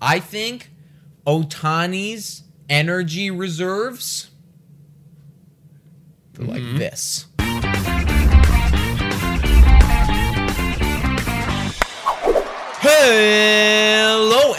I think Ohtani's energy reserves are like mm-hmm. this. Hello,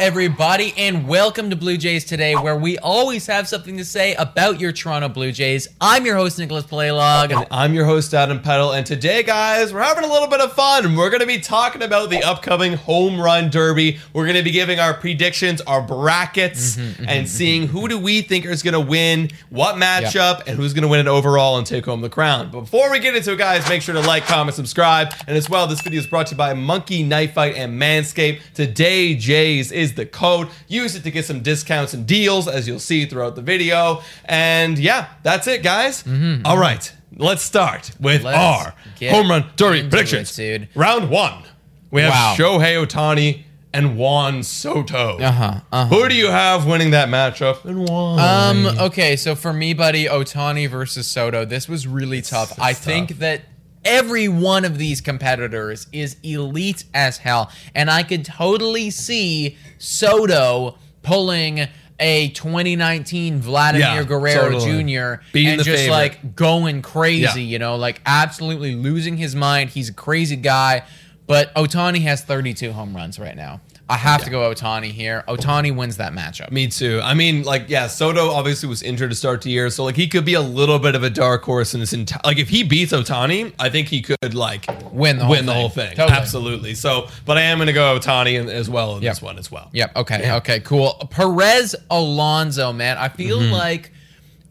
everybody, and welcome to Blue Jays Today, where we always have something to say about your Toronto Blue Jays. I'm your host, Nicholas Playlog. And I'm your host, Adam Peddle, and today, guys, we're having a little bit of fun. We're going to be talking about the upcoming Home Run Derby. We're going to be giving our predictions, our brackets, mm-hmm, mm-hmm, and mm-hmm, seeing who do we think is going to win, what matchup, and who's going to win it overall and take home the crown. But before we get into it, guys, make sure to like, comment, subscribe, and as well, this video is brought to you by Monkey Knife Fight and Manscaped. Today, Jays is the code. Use it to get some discounts and deals, as you'll see throughout the video. And yeah, that's it, guys. All right, let's start with Let's our home run derby into predictions. it, dude. Round one, we have Wow. Shohei Ohtani and Juan Soto. Uh-huh, uh-huh. Who do you have winning that matchup and why? Um. Okay. So for me, buddy, Ohtani versus Soto, this was really tough. I think that every one of these competitors is elite as hell, and I could totally see Soto pulling a 2019 Vladimir Yeah, Guerrero totally. Jr. Being and just favorite. like going crazy, Yeah. you know, like absolutely losing his mind. He's a crazy guy, but Ohtani has 32 home runs right now. I have to go Ohtani here. Ohtani wins that matchup. Me too. I mean, like, yeah, Soto obviously was injured to start the year, so like he could be a little bit of a dark horse in this entire. Like, if he beats Ohtani, I think he could like Win the whole win the thing. whole thing. Totally. Absolutely. So, but I am going to go Ohtani as well in Yep. this one as well. Yep. Okay. Okay. Cool. Perez Alonso, man. I feel Mm-hmm. like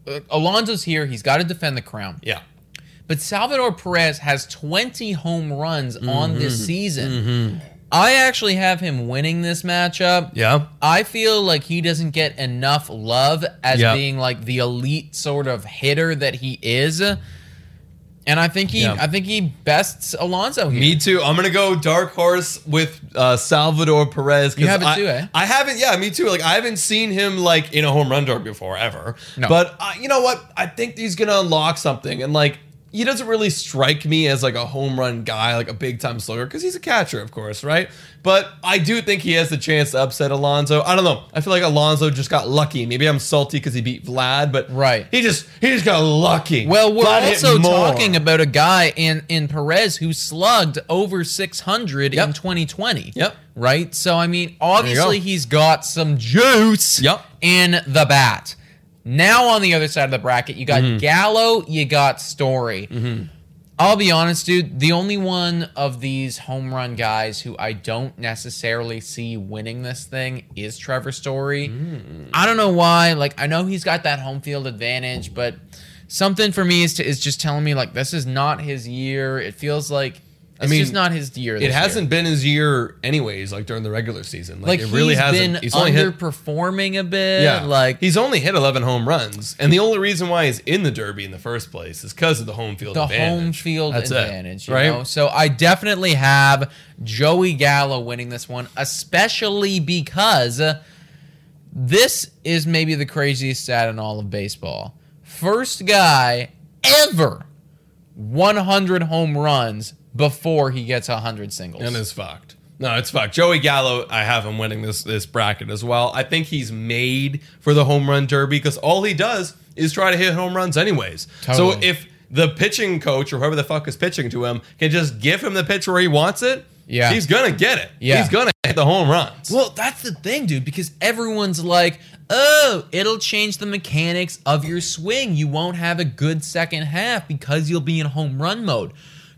uh, Alonso's here. He's got to defend the crown. Yeah. But Salvador Perez has 20 home runs on Mm-hmm. this season. I actually have him winning this matchup. Yeah. I feel like he doesn't get enough love as Yeah. being like the elite sort of hitter that he is. And I think he Yeah. I think he bests Alonso here. Me too. I'm gonna go dark horse with uh, Salvador Perez. You have it I- too, eh? I haven't. Yeah, me too. Like I haven't seen him like in a home run derby before ever. No. But uh, you know what? I think he's gonna unlock something, and like he doesn't really strike me as like a home run guy, like a big time slugger, because he's a catcher, of course, right? But I do think he has the chance to upset Alonso. I don't know. I feel like Alonso just got lucky. Maybe I'm salty because he beat Vlad, but Right. he just he just got lucky. Well, we're Vlad also talking about a guy in in Perez who slugged over 600 in 2020. Yep. Right? So I mean, obviously go. he's got some juice Yep. in the bat. Now on the other side of the bracket, you got Mm-hmm. Gallo, you got Story. I'll be honest, dude. The only one of these home run guys who I don't necessarily see winning this thing is Trevor Story. Mm. I don't know why. Like, I know he's got that home field advantage, but something for me is to, is just telling me like this is not his year. It feels like It's mean, just not his year. It hasn't year. been his year, anyways. Like during the regular season, like, like it really he's hasn't. been he's only hit a bit. Yeah, like he's only hit 11 home runs, and the only reason why he's in the Derby in the first place is because of the home field the advantage. home field That's it, advantage, you right? know. So I definitely have Joey Gallo winning this one, especially because this is maybe the craziest stat in all of baseball. First guy ever 100 home runs before he gets 100 singles. And it's fucked. No, it's fucked. Joey Gallo, I have him winning this this bracket as well. I think he's made for the home run derby because all he does is try to hit home runs anyways. So if the pitching coach or whoever the fuck is pitching to him can just give him the pitch where he wants it, Yeah. he's gonna get it. Yeah. He's gonna hit the home runs. Well, that's the thing, dude, because everyone's like, oh, it'll change the mechanics of your swing. You won't have a good second half because you'll be in home run mode.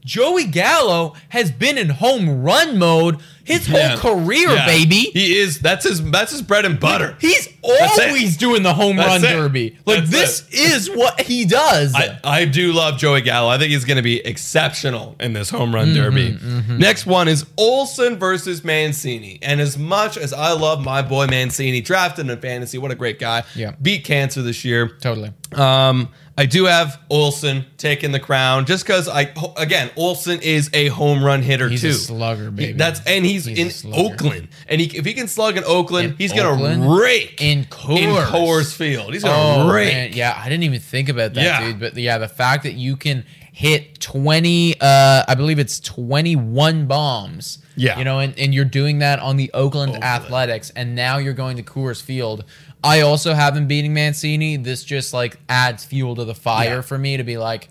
Joey Gallo has been in home run mode his whole Yeah. career, Yeah. baby. He is that's his that's his bread and butter. He's always doing the home That's run it. derby. Like That's this is what he does. I, I do love Joey Gallo. I think he's going to be exceptional in this home run derby. Next one is Olson versus Mancini. And as much as I love my boy Mancini, drafted in fantasy, what a great guy. Yeah. Beat cancer this year. totally. Um, I do have Olson taking the crown just because I again Olson is a home run hitter He's too. a slugger, baby. That's and he's, He's in. Oakland, and he, if he can slug in Oakland, In he's Oakland? gonna rake In Coors. in Coors Field. He's gonna Oh, rake. man. Yeah, I didn't even think about that, Yeah. dude. But yeah, the fact that you can hit 20, uh, I believe it's 21 bombs. Yeah. You know, and, and you're doing that on the Oakland, Athletics, and now you're going to Coors Field. I also have him beating Mancini. This just like adds fuel to the fire Yeah. for me to be like,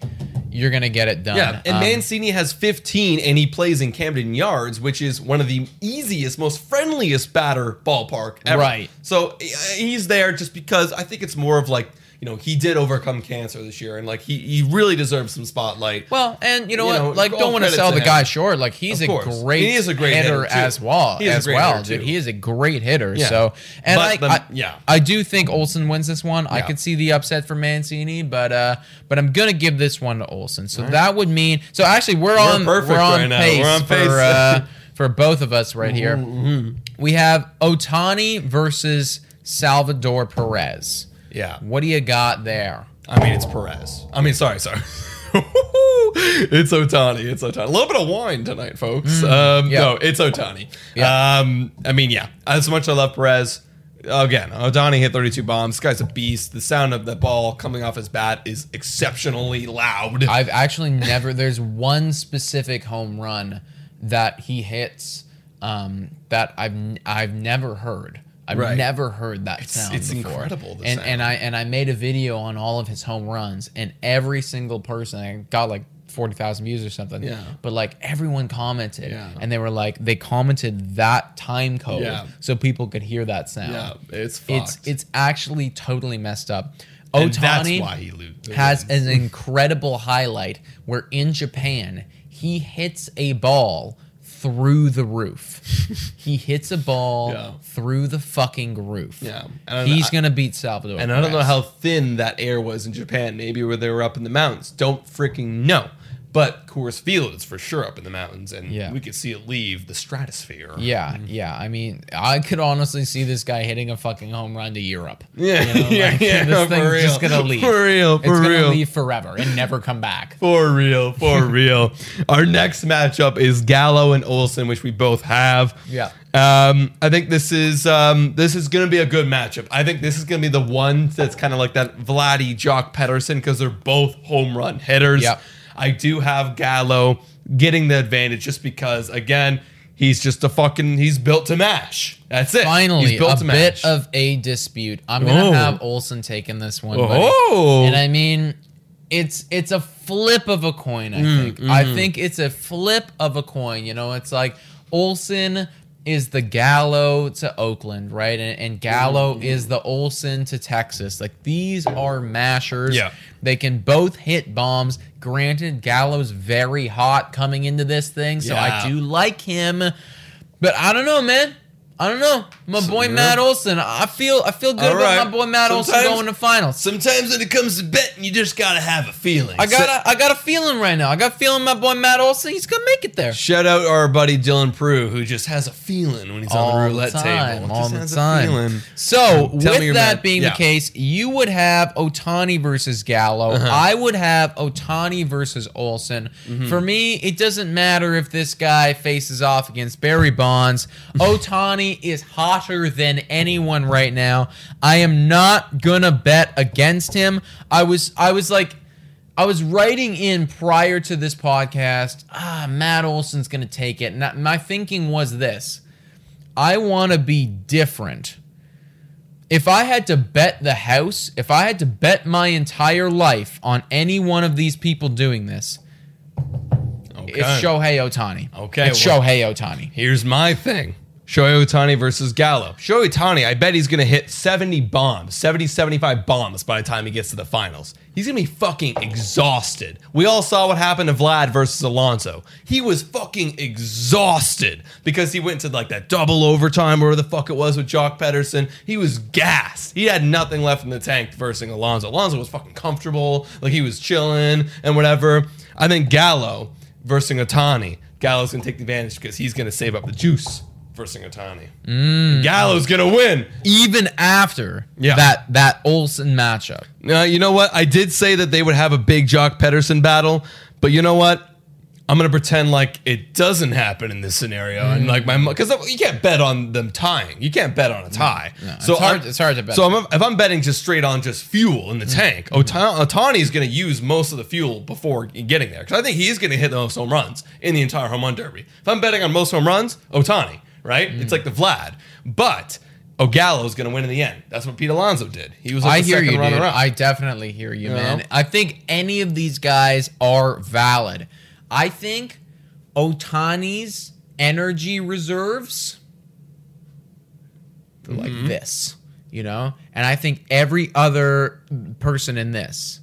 you're gonna get it done. Yeah, and Um, Mancini has 15, and he plays in Camden Yards, which is one of the easiest, most friendliest batter ballpark ever. Right. So uh, he's there just because I think it's more of like you know he did overcome cancer this year, and like he he really deserves some spotlight. Well, and you know You what? know, like, don't want to sell the him. guy short. Like, he's a great, He is a great hitter, hitter, as well. He is a as great well, dude. He is a great hitter. Yeah. So, and like, I, yeah. I do think Olson wins this one. I could see the upset for Mancini, but uh, but I'm gonna give this one to Olson. So that would mean. So actually, we're, on perfect we're on right now. pace We're on pace. for uh, for both of us right here. Mm-hmm. We have Ohtani versus Salvador Perez. Yeah. What do you got there? I mean, it's Perez. I mean, sorry, sorry. it's Ohtani. It's Ohtani. A little bit of wine tonight, folks. Um, yeah. No, it's Ohtani. Yeah. Um, I mean, yeah. As much as I love Perez, again, Ohtani hit 32 bombs. This guy's a beast. The sound of the ball coming off his bat is exceptionally loud. I've actually never. There's one specific home run that he hits um, that I've I've never heard. I've Right. never heard that sound it's before. incredible, the and sound. and I and I made a video on all of his home runs, and every single person I got like. 40,000 views or something. Yeah. But like everyone commented Yeah. and they were like they commented that time code Yeah. so people could hear that sound. yeah, it's It's fucked. it's actually totally messed up. Ohtani that's why he lo- has an incredible highlight where in Japan he hits a ball through the roof. he hits a ball Yeah. through the fucking roof. Yeah. And He's gonna beat Salvador. And I don't know how thin that air was in Japan. Maybe where they were up in the mountains. Don't freaking know. But Coors Field is for sure up in the mountains, and Yeah. we could see it leave the stratosphere. Yeah, yeah. I mean, I could honestly see this guy hitting a fucking home run to Europe. Yeah, You know, yeah, like, yeah, This for thing's just gonna leave. For real, For real. it's for gonna real. leave forever and never come back. For real, for real. Our next matchup is Gallo and Olson, which we both have. Yeah. Um, I think this is um, this is gonna be a good matchup. I think this is gonna be the one that's kind of like that Vladdy Joc Pederson because they're both home run hitters. Yep. I do have Gallo getting the advantage just because again he's just a fucking he's built to mash. That's it. Finally, he's built a to bit mash. of a dispute. I'm gonna Oh. have Olson taking this one, buddy. Oh. and I mean, it's it's a flip of a coin. I Mm, think. I mm-hmm. think it's a flip of a coin. You know, it's like Olson is the Gallo to Oakland, right? And, and Gallo Mm-hmm. is the Olson to Texas. Like these are mashers. Yeah. They can both hit bombs. Granted, Gallo's very hot coming into this thing, so Yeah. I do like him. But I don't know, man. I don't know. My boy yeah. Matt Olson. I feel I feel good All about right. my boy Matt Olson Sometimes- going to finals. Sometimes when it comes to betting, you just gotta have a feeling. I got a, I got a feeling right now. I got a feeling my boy Matt Olson. He's gonna make it there. Shout out our buddy Dylan Prue, who just has a feeling when he's on the roulette the time, table. all the time. So, with that being yeah. the case, you would have Ohtani versus Gallo. Uh-huh. I would have Ohtani versus Olson. Mm-hmm. For me, it doesn't matter if this guy faces off against Barry Bonds. Ohtani is hotter than anyone right now. I am not gonna bet against him. I was I was like I was writing in prior to this podcast, ah, Matt Olson's going to take it. And my thinking was this I want to be different. If I had to bet the house, if I had to bet my entire life on any one of these people doing this, it's Shohei Ohtani. Okay, It's well- Shohei Ohtani. Here's my thing. Shohei Ohtani versus Gallo. Shohei Ohtani, I bet he's going to hit 70 bombs, 70, 75 bombs by the time he gets to the finals. He's going to be fucking exhausted. We all saw what happened to Vlad versus Alonso. He was fucking exhausted because he went to like that double overtime or the fuck it was with Joc Pederson. He was gassed. He had nothing left in the tank versus Alonso. Alonso was fucking comfortable, like he was chilling and whatever. I think Gallo versus Ohtani. Gallo's going to take the advantage because he's going to save up the juice versus Ohtani. Mm. Gallo's going to win. Even after Yeah. that that Olson matchup. Uh, you know what? I did say that they would have a big Joc Pederson battle, but you know what? I'm gonna pretend like it doesn't happen in this scenario, and mm. like my because you can't bet on them tying. You can't bet on a mm. tie. it's hard- I'm- it's hard to bet. So I'm, if I'm betting just straight on just fuel in the tank, Ota- Ohtani is gonna use most of the fuel before getting there because I think he's gonna hit the most home runs in the entire home run derby. If I'm betting on most home runs, Ohtani, right? It's like the Vlad, but. O'Gallo's going to win in the end. That's what Pete Alonso did. He was like I hear you, dude. runner-up. I definitely hear you, You man. know? I think any of these guys are valid. I think Ohtani's energy reserves they're like Mm-hmm. this, you know? And I think every other person in this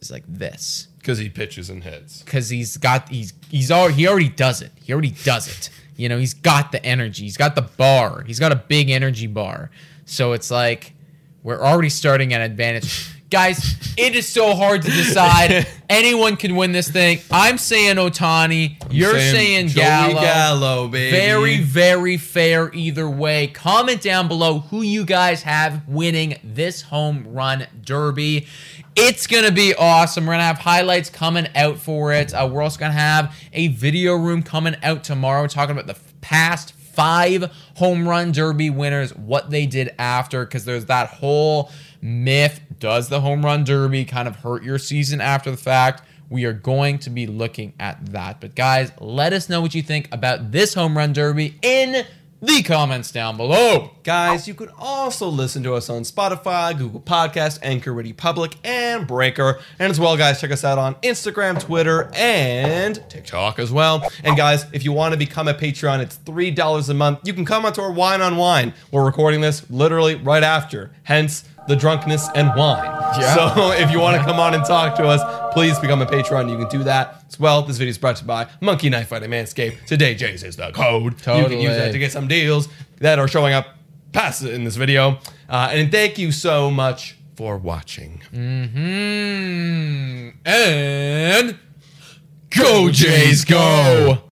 is like this Because he pitches and hits. because he's got he's he's already he already does it. He already does it. You know, he's got the energy. He's got the bar. He's got a big energy bar. So it's like we're already starting at advantage. Guys, it is so hard to decide. Anyone can win this thing. I'm saying Ohtani. You're saying, Joey Gallo. Gallo. Very, very fair either way. Comment down below who you guys have winning this home run derby. It's going to be awesome. We're going to have highlights coming out for it. Uh, we're also going to have a video room coming out tomorrow talking about the past five home run derby winners, what they did after, because there's that whole myth. Does the home run derby kind of hurt your season after the fact? We are going to be looking at that. But guys, let us know what you think about this home run derby in the comments down below. Guys, you can also listen to us on Spotify, Google Podcast, Anchor, Radio Public, and Breaker. And as well, guys, check us out on Instagram, Twitter, and TikTok as well. And guys, if you want to become a Patreon, it's $3 a month. You can come onto our Wine on Wine. We're recording this literally right after, hence the drunkenness and wine. Yeah. So if you want to come on and talk to us, please become a patron. You can do that as well. This video is brought to you by Monkey Knife Fighting Manscaped. Today, Jays is the code. You can use that to get some deals that are showing up past in this video. Uh, and thank you so much for watching. Mm, and go Jays go.